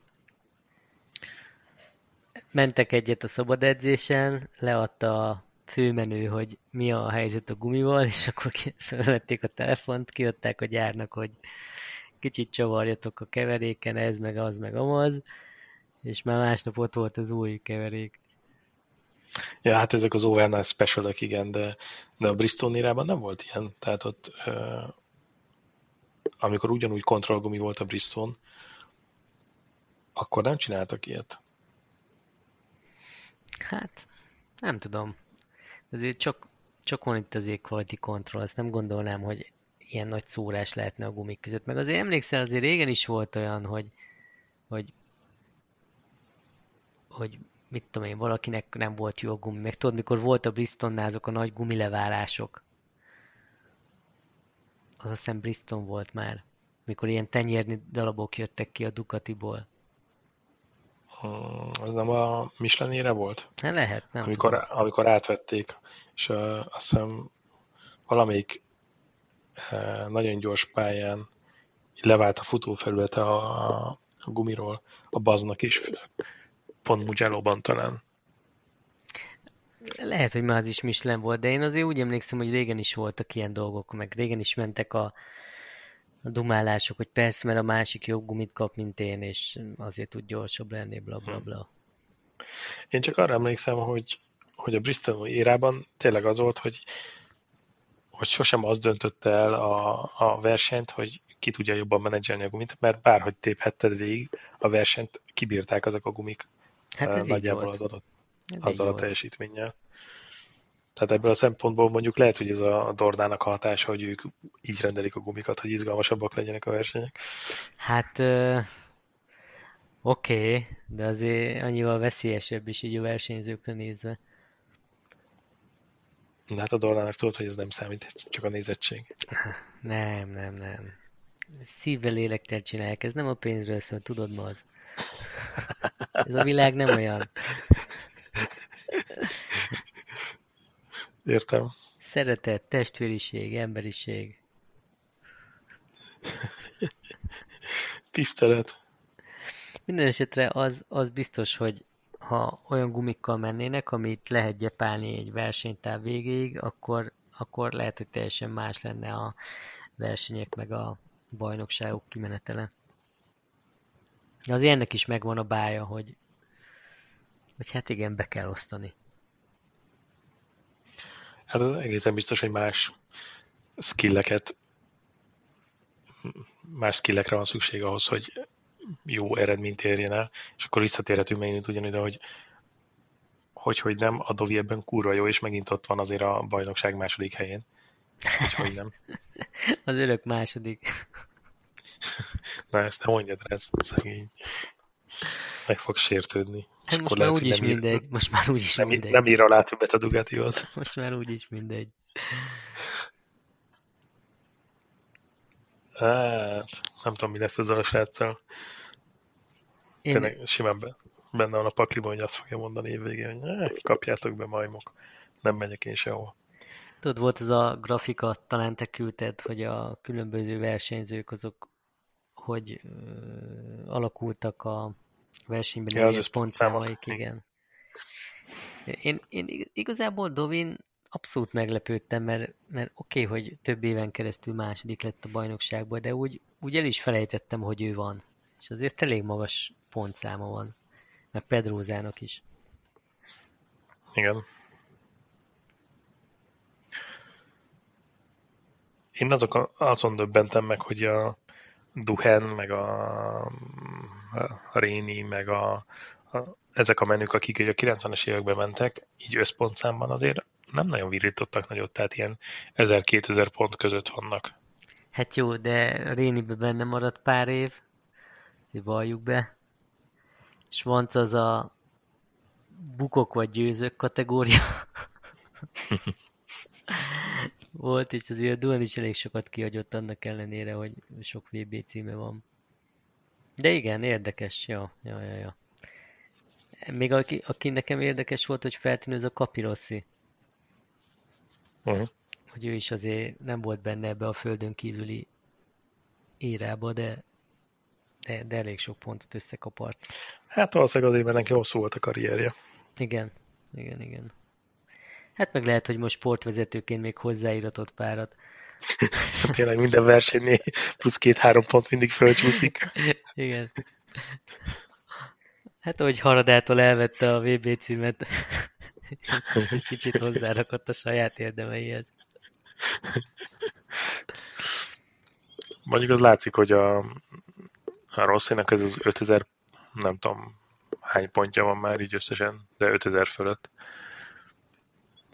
Mentek egyet a szabad edzésen, leadta a főmenő, hogy mi a helyzet a gumival, és akkor felvették a telefont, kiadták a gyárnak, hogy kicsit csavarjatok a keveréken, ez meg az meg amaz, és már másnap ott volt az új keverék. Ja, hát ezek az overnight special igen, de, de a Bristol nírában nem volt ilyen. Tehát ott, amikor ugyanúgy kontrollgumi volt a Bristol, akkor nem csináltak ilyet. Hát, nem tudom. Azért csak, csak van itt az quality control, azt nem gondolnám, hogy ilyen nagy szórás lehetne a gumik között. Meg azért emlékszel, azért régen is volt olyan, hogy, hogy, hogy mit tudom én, valakinek nem volt jó a gumi. Meg tudod, mikor volt a Bristonnál azok a nagy gumileválások. Az azt hiszem Briston volt már. Mikor ilyen tenyérni darabok jöttek ki a Ducatiból. Hmm, az nem a Michelinére volt? Ne lehet, nem amikor, amikor átvették, és uh, azt hiszem valamelyik nagyon gyors pályán levált a futófelülete a, a gumiról, a baznak is, pont mugello talán. Lehet, hogy már az is Michelin volt, de én azért úgy emlékszem, hogy régen is voltak ilyen dolgok, meg régen is mentek a dumálások, hogy persze, mert a másik jobb gumit kap, mint én, és azért tud gyorsabb lenni, bla bla bla. Én csak arra emlékszem, hogy, hogy a Bristol érában tényleg az volt, hogy hogy sosem az döntötte el a, a versenyt, hogy ki tudja jobban menedzselni a gumit, mert bárhogy téphetted végig, a versenyt kibírták azok a gumik hát ez nagyjából az adott, azzal a teljesítménnyel. Tehát ebből a szempontból mondjuk lehet, hogy ez a Dornának hatása, hogy ők így rendelik a gumikat, hogy izgalmasabbak legyenek a versenyek. Hát oké, okay, de azért annyival veszélyesebb is így a versenyzőkre nézve. Na hát a Dornának tudod, hogy ez nem számít, csak a nézettség. Nem, nem, nem. Szívvel lélektel csinálják, ez nem a pénzről szól, tudod ma az. Ez a világ nem olyan. Értem. Szeretet, testvériség, emberiség. Tisztelet. Minden esetre az, az biztos, hogy ha olyan gumikkal mennének, amit lehet gyepálni egy versenytáv végéig, akkor, akkor lehet, hogy teljesen más lenne a versenyek meg a bajnokságok kimenetele. Az ennek is megvan a bája, hogy, hogy hát igen, be kell osztani. Hát az egészen biztos, hogy más skilleket más skillekre van szükség ahhoz, hogy jó eredményt érjen el, és akkor visszatérhetünk megint ugyanide, hogy hogy, hogy nem, a Dovi ebben kurva jó, és megint ott van azért a bajnokság második helyén. Hogy, hogy nem. Az örök második. Na ezt nem mondjad rá, ez szegény. Meg fog sértődni. Hát most már úgyis mindegy. Ír, most már úgyis nem, mindegy. Nem ír alá többet a Dugatihoz. Most már úgyis mindegy. Hát, nem tudom, mi lesz ezzel a sráccal. Én... Tényleg simán be, benne van a pakliban, hogy azt fogja mondani évvégén, hogy kapjátok be majmok, nem megyek én sehol. Tudod, volt ez a grafika, talán te küldted, hogy a különböző versenyzők azok hogy ö, alakultak a versenyben ja, az pontszámaik, igen. Én, én igazából Dovin abszolút meglepődtem, mert, mert oké, okay, hogy több éven keresztül második lett a bajnokságban, de úgy, úgy el is felejtettem, hogy ő van. És azért elég magas pontszáma van. Meg Pedrózának is. Igen. Én azok azon döbbentem meg, hogy a Duhen, meg a, a Réni, meg a, a, ezek a menük, akik a 90-es években mentek, így összpontszámban azért nem nagyon virítottak nagyot, tehát ilyen 1000-2000 pont között vannak. Hát jó, de Rénibe benne maradt pár év, valljuk be. És van az a bukok vagy győzők kategória. Volt, és azért a Duan is elég sokat kihagyott annak ellenére, hogy sok VB címe van. De igen, érdekes, ja, ja, ja, ja. Még aki, aki nekem érdekes volt, hogy feltűnő, az a Kapirossi. Uh-huh. Hogy ő is azért nem volt benne ebbe a földön kívüli érába, de, de, de elég sok pontot összekapart. Hát valószínűleg azért, mert neki hosszú volt a karrierje. Igen, igen, igen. Hát meg lehet, hogy most sportvezetőként még hozzáíratott párat. Tényleg minden versenynél plusz két-három pont mindig fölcsúszik. Igen. Hát, ahogy Haradától elvette a VB címet, most egy kicsit hozzárakott a saját érdemeihez. Mondjuk az látszik, hogy a, a Rosszinak ez az 5000, nem tudom hány pontja van már így összesen, de 5000 fölött.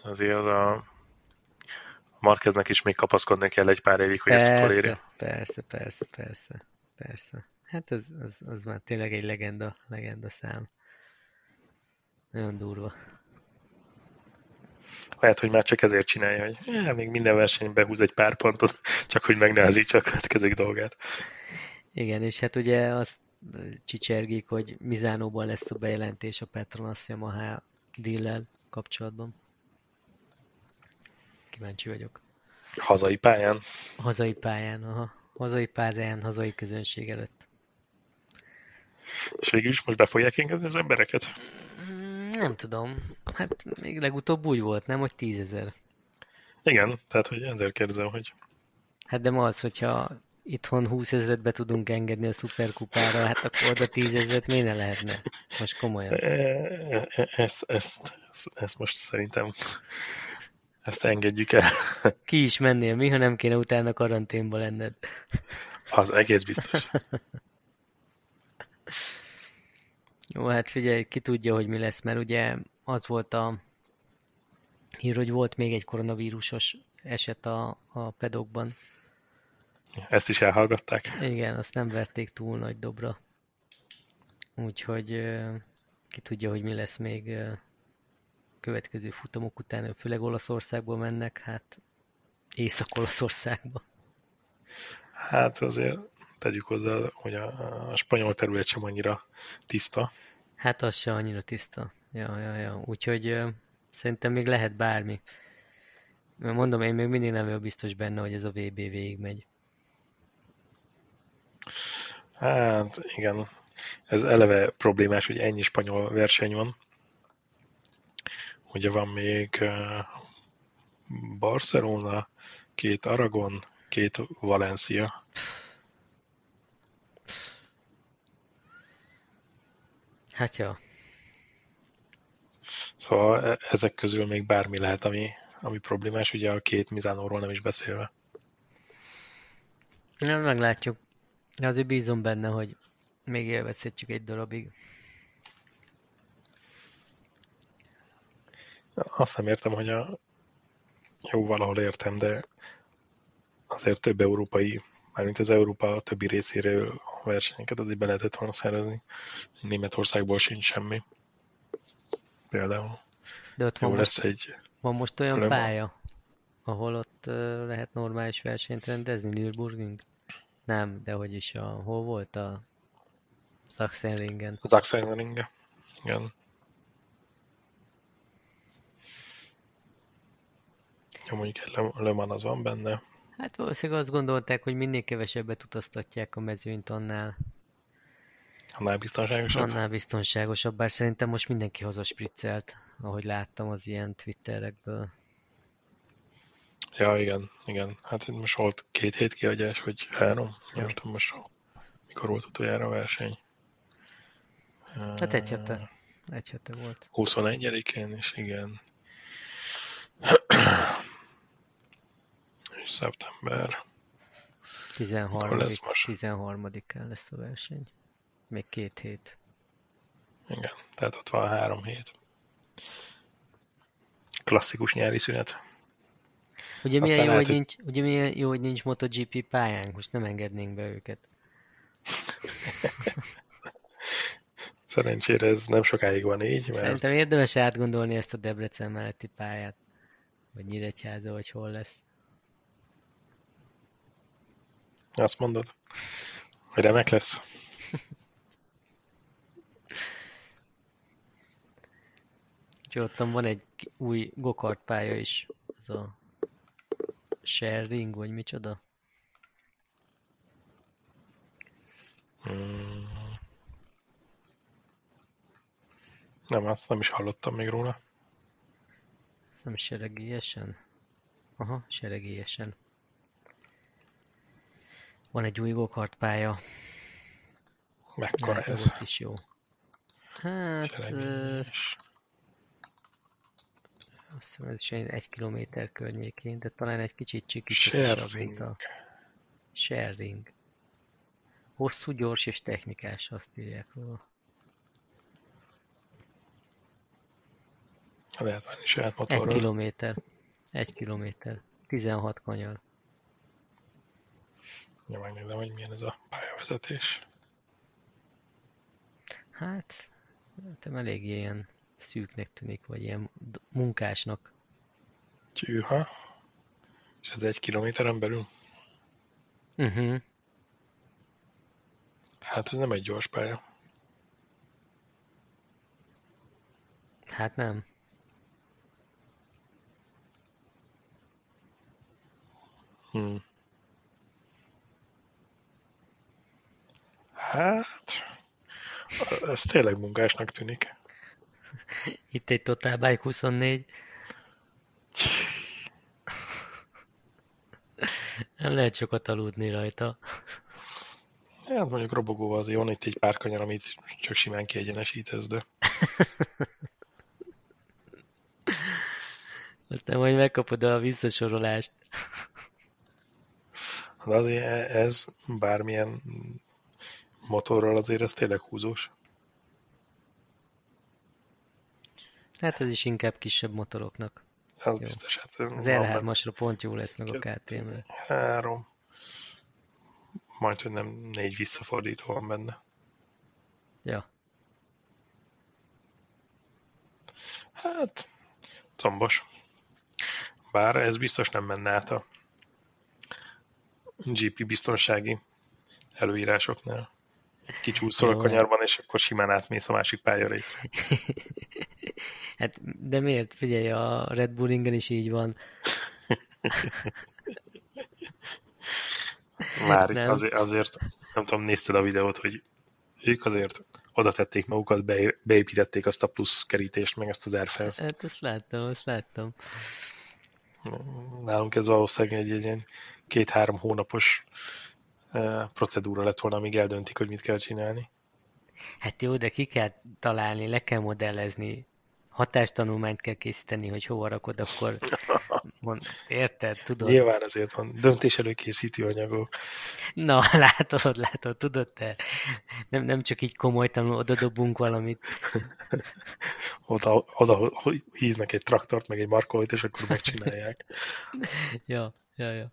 Azért a Markeznek is még kapaszkodni kell egy pár évig, hogy persze, ezt utolérje. Persze, persze, persze, persze. Hát az, az, az már tényleg egy legenda, legenda szám. Nagyon durva. Lehet, hogy már csak ezért csinálja, hogy ja, még minden versenyben húz egy pár pontot, csak hogy megnehezítse a következő dolgát. Igen, és hát ugye azt csicsergik, hogy Mizánóban lesz a bejelentés a Petronas Yamaha deal kapcsolatban. Kíváncsi vagyok. Hazai pályán? Hazai pályán, aha. Hazai pályán, hazai közönség előtt. És végül is most be fogják engedni az embereket? Mm, nem tudom. Hát még legutóbb úgy volt, nem, hogy tízezer. Igen, tehát hogy ezért kérdezem, hogy... Hát de ma az, hogyha itthon 20 ezeret be tudunk engedni a szuperkupára, hát akkor oda 10 ezeret miért ne lehetne? Most komolyan. Ezt, ezt, ezt, ezt most szerintem ezt engedjük el. Ki is mennél mi, ha nem kéne utána karanténba lenned? Az egész biztos. Jó, hát figyelj, ki tudja, hogy mi lesz, mert ugye az volt a hír, hogy volt még egy koronavírusos eset a, a pedokban. Ezt is elhallgatták? Igen, azt nem verték túl nagy dobra. Úgyhogy ki tudja, hogy mi lesz még következő futamok után, főleg Olaszországból mennek, hát Észak-Olaszországba. Hát azért tegyük hozzá, hogy a, a spanyol terület sem annyira tiszta. Hát az sem annyira tiszta. Ja, ja, ja. Úgyhogy uh, szerintem még lehet bármi. Mert mondom, én még mindig nem vagyok biztos benne, hogy ez a VB végigmegy. Hát igen, ez eleve problémás, hogy ennyi spanyol verseny van. Ugye van még Barcelona, két Aragon, két Valencia. Hát jó. Szóval e, ezek közül még bármi lehet, ami, ami problémás, ugye a két Mizánóról nem is beszélve. Nem, meglátjuk. Azért bízom benne, hogy még élvezhetjük egy darabig. Azt nem értem, hogy a jó, valahol értem, de azért több európai, mármint az Európa többi részéről a versenyeket azért be lehetett volna szervezni. Németországból sincs semmi. Például. De ott Jó van, lesz most, egy... van most olyan Le Mans. pálya, ahol ott lehet normális versenyt rendezni, Nürburgring? Nem, de hogy is a, hol volt a Sachsenringen? Az Axelringen. Igen. Jó, mondjuk egy Le- Mans az van benne. Hát valószínűleg azt gondolták, hogy minél kevesebbet utaztatják a mezőnyt, annál, Annál biztonságosabb. annál biztonságosabb, bár szerintem most mindenki hazaspriccelt, ahogy láttam az ilyen twitterekből. Ja, igen, igen. Hát most volt két hét kiadás, vagy három? Ja. Most most mikor volt utoljára a verseny. Hát egy hete, egy hete volt. 21-én is, igen. Szeptember. 13. lesz most? 13-án lesz a verseny. Még két hét. Igen, tehát ott van három hét. Klasszikus nyári szünet. Ugye milyen, Aztán jó, lehet, hogy hogy- nincs, ugye milyen jó, hogy nincs MotoGP pályánk, most nem engednénk be őket. Szerencsére ez nem sokáig van így, mert Szerintem érdemes átgondolni ezt a Debrecen melletti pályát. Vagy Nyíregyháza, vagy hol lesz. Azt mondod, hogy remek lesz. Úgyhogy ottan van egy új gokart pálya is. Az a Sharing, vagy micsoda? Hmm. Nem, azt nem is hallottam még róla. Ez nem seregélyesen? Aha, seregélyesen. Van egy új gokart pálya. Mekkora Lehet, ez? is jó. Hát, ö, azt hiszem ez is egy, egy kilométer környékén, de talán egy kicsit csikitosabb, mint a Sharing. sharing. Hosszú, gyors és technikás, azt írják róla. Lehet saját Egy motorról. kilométer. Egy kilométer. 16 kanyar. Ja, megnézem, hogy milyen ez a pályavezetés. Hát, nem elég ilyen szűknek tűnik, vagy ilyen munkásnak. Tyűha. És ez egy kilométeren belül? Uh-huh. Hát ez nem egy gyors pálya. Hát nem. Hmm. Hát, ez tényleg munkásnak tűnik. Itt egy Total Bike 24. Nem lehet sokat aludni rajta. Hát mondjuk robogóval azért van itt egy pár kanyar, amit csak simán kiegyenesítesz, de Aztán majd megkapod a visszasorolást. de azért ez bármilyen motorral azért ez tényleg húzós. Hát ez is inkább kisebb motoroknak. Ez Jó. biztos. Hát Az van benne L3-asra pont jó lesz meg a KTM-re. Három. Majd, hogy nem négy visszafordító van benne. Ja. Hát, combos. Bár ez biztos nem menne át a GP biztonsági előírásoknál. Egy kicsúszol a Jó. kanyarban, és akkor simán átmész a másik pályarészre. Hát, de miért? Figyelj, a Red Bull ringen is így van. Már Nem. azért, azért, nem tudom, nézted a videót, hogy ők azért oda tették magukat, be, beépítették azt a plusz kerítést, meg azt az airfence Hát azt láttam, azt láttam. Nálunk ez valószínűleg egy, egy ilyen két-három hónapos procedúra lett volna, amíg eldöntik, hogy mit kell csinálni. Hát jó, de ki kell találni, le kell modellezni hatástanulmányt kell készíteni, hogy hova rakod, akkor mond, érted, tudod? Nyilván azért van döntés előkészítő anyagok. Na, látod, látod, tudod te? Nem, nem csak így komolytalanul oda dobunk valamit. oda, oda hívnak egy traktort, meg egy markolót, és akkor megcsinálják. ja, ja, ja.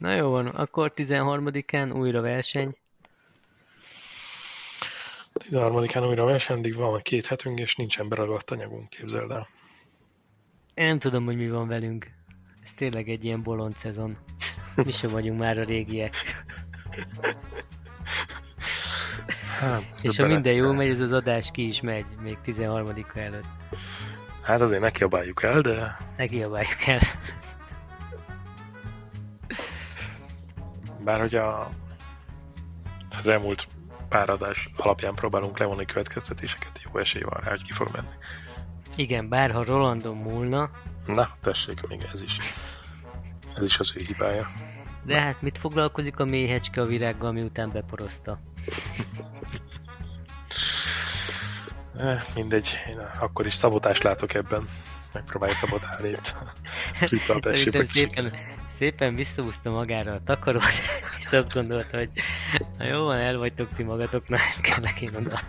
Na jó van, akkor 13-án újra verseny. 13-án újra verseny, addig van két hetünk, és nincsen beragadt anyagunk, képzeld el. Én nem tudom, hogy mi van velünk. Ez tényleg egy ilyen bolond szezon. Mi sem vagyunk már a régiek. Hát, és ha minden jól megy, ez az adás ki is megy, még 13-a előtt. Hát azért ne kiabáljuk el, de... Ne kiabáljuk el. Bár hogy a, az elmúlt pár adás alapján próbálunk levonni következtetéseket, jó esély van rá, hogy ki fog menni. Igen, bár ha Rolandon múlna... Na, tessék, még ez is. Ez is az ő hibája. De hát mit foglalkozik a méhecske a virággal, miután beporozta? Eh, mindegy, én akkor is szabotást látok ebben. Megpróbálja szabotálni itt a szépen, szépen visszahúzta magára a takarót, és azt gondolta, hogy na jó van, el vagytok ti magatok, nem kellek én oda.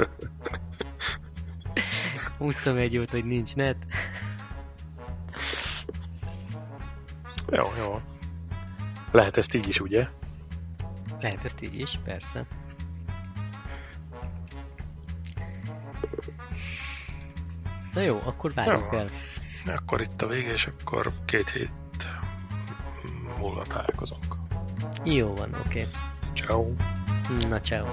Húztam egy jót, hogy nincs net. Jó, jó. Lehet ezt így is, ugye? Lehet ezt így is, persze. Na jó, akkor várjuk el. Akkor itt a vége, és akkor két hét múlva találkozunk. Jó van, oké. Okay. Ciao. Na, ciao.